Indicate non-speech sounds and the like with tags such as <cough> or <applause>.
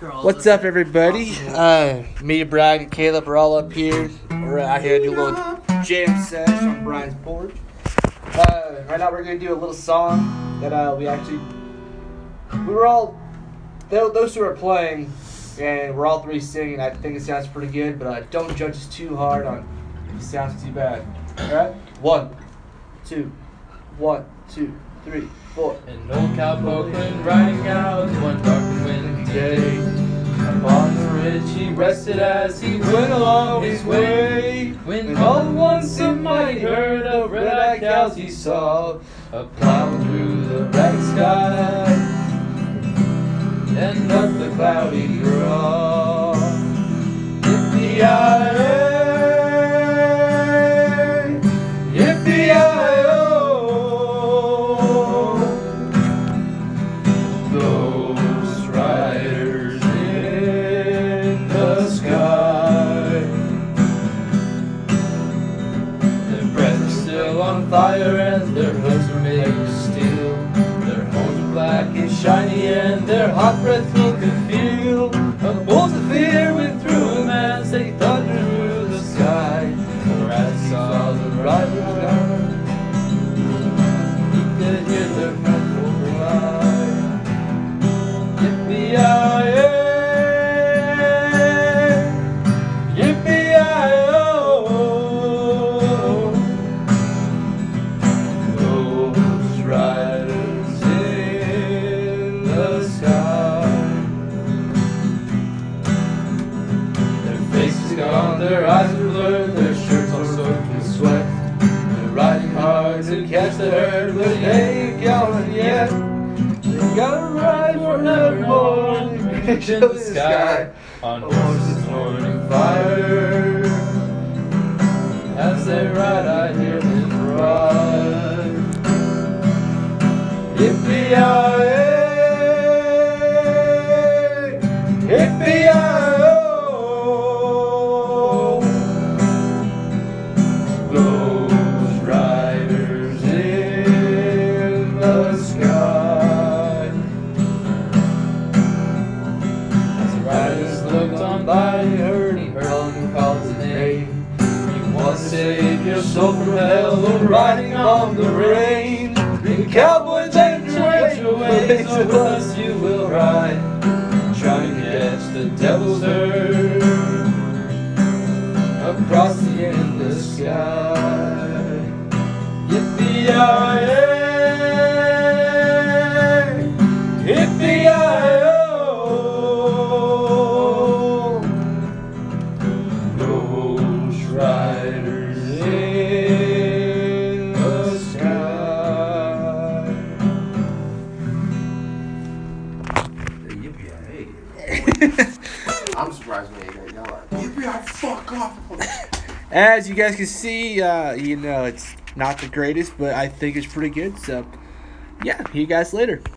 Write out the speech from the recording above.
What's up, everybody? Uh, me, Brian, and Caleb are all up here. We're out here to do a little jam session on Brian's porch. Uh, right now, we're gonna do a little song that uh, we actually we were all those who are playing, and we're all three singing. I think it sounds pretty good, but uh, don't judge us too hard on if it sounds too bad. All right, one, two, one, two, three, four. An old cowboy riding out one dark and windy day. Upon the ridge he rested as he went along his way. When all at once a mighty herd of red-eyed cows he saw, a plowing through the bright sky, and up the cloudy draw. Yippee-yi-yi, yippee-yi-yo. Fire and their hooves are made of steel. Their horns are black and shiny and their hot breath you can feel. A bolt the sky. Their faces gone, their eyes are blurred, their shirts all soaked in sweat. They're riding hard to catch the herd, but they ain't going yet. They gotta ride forevermore, <laughs> reach in the sky on horses morning fire. As they ride, I hear them cry. Yippee-yi-yi, by, he heard, he heard him call his name. You want to save your soul from hell, or riding on the rain. The cowboy take your way, so with us you will ride. Devil's herd across the endless sky. Yippee-yi-yi, yippee-yi-yo. Oh, Ghost riders in the sky. I'm <laughs> surprised we ain't got yell at. Fuck off. <laughs> As you guys can see, uh, you know it's not the greatest, but I think it's pretty good. So, yeah, see you guys later.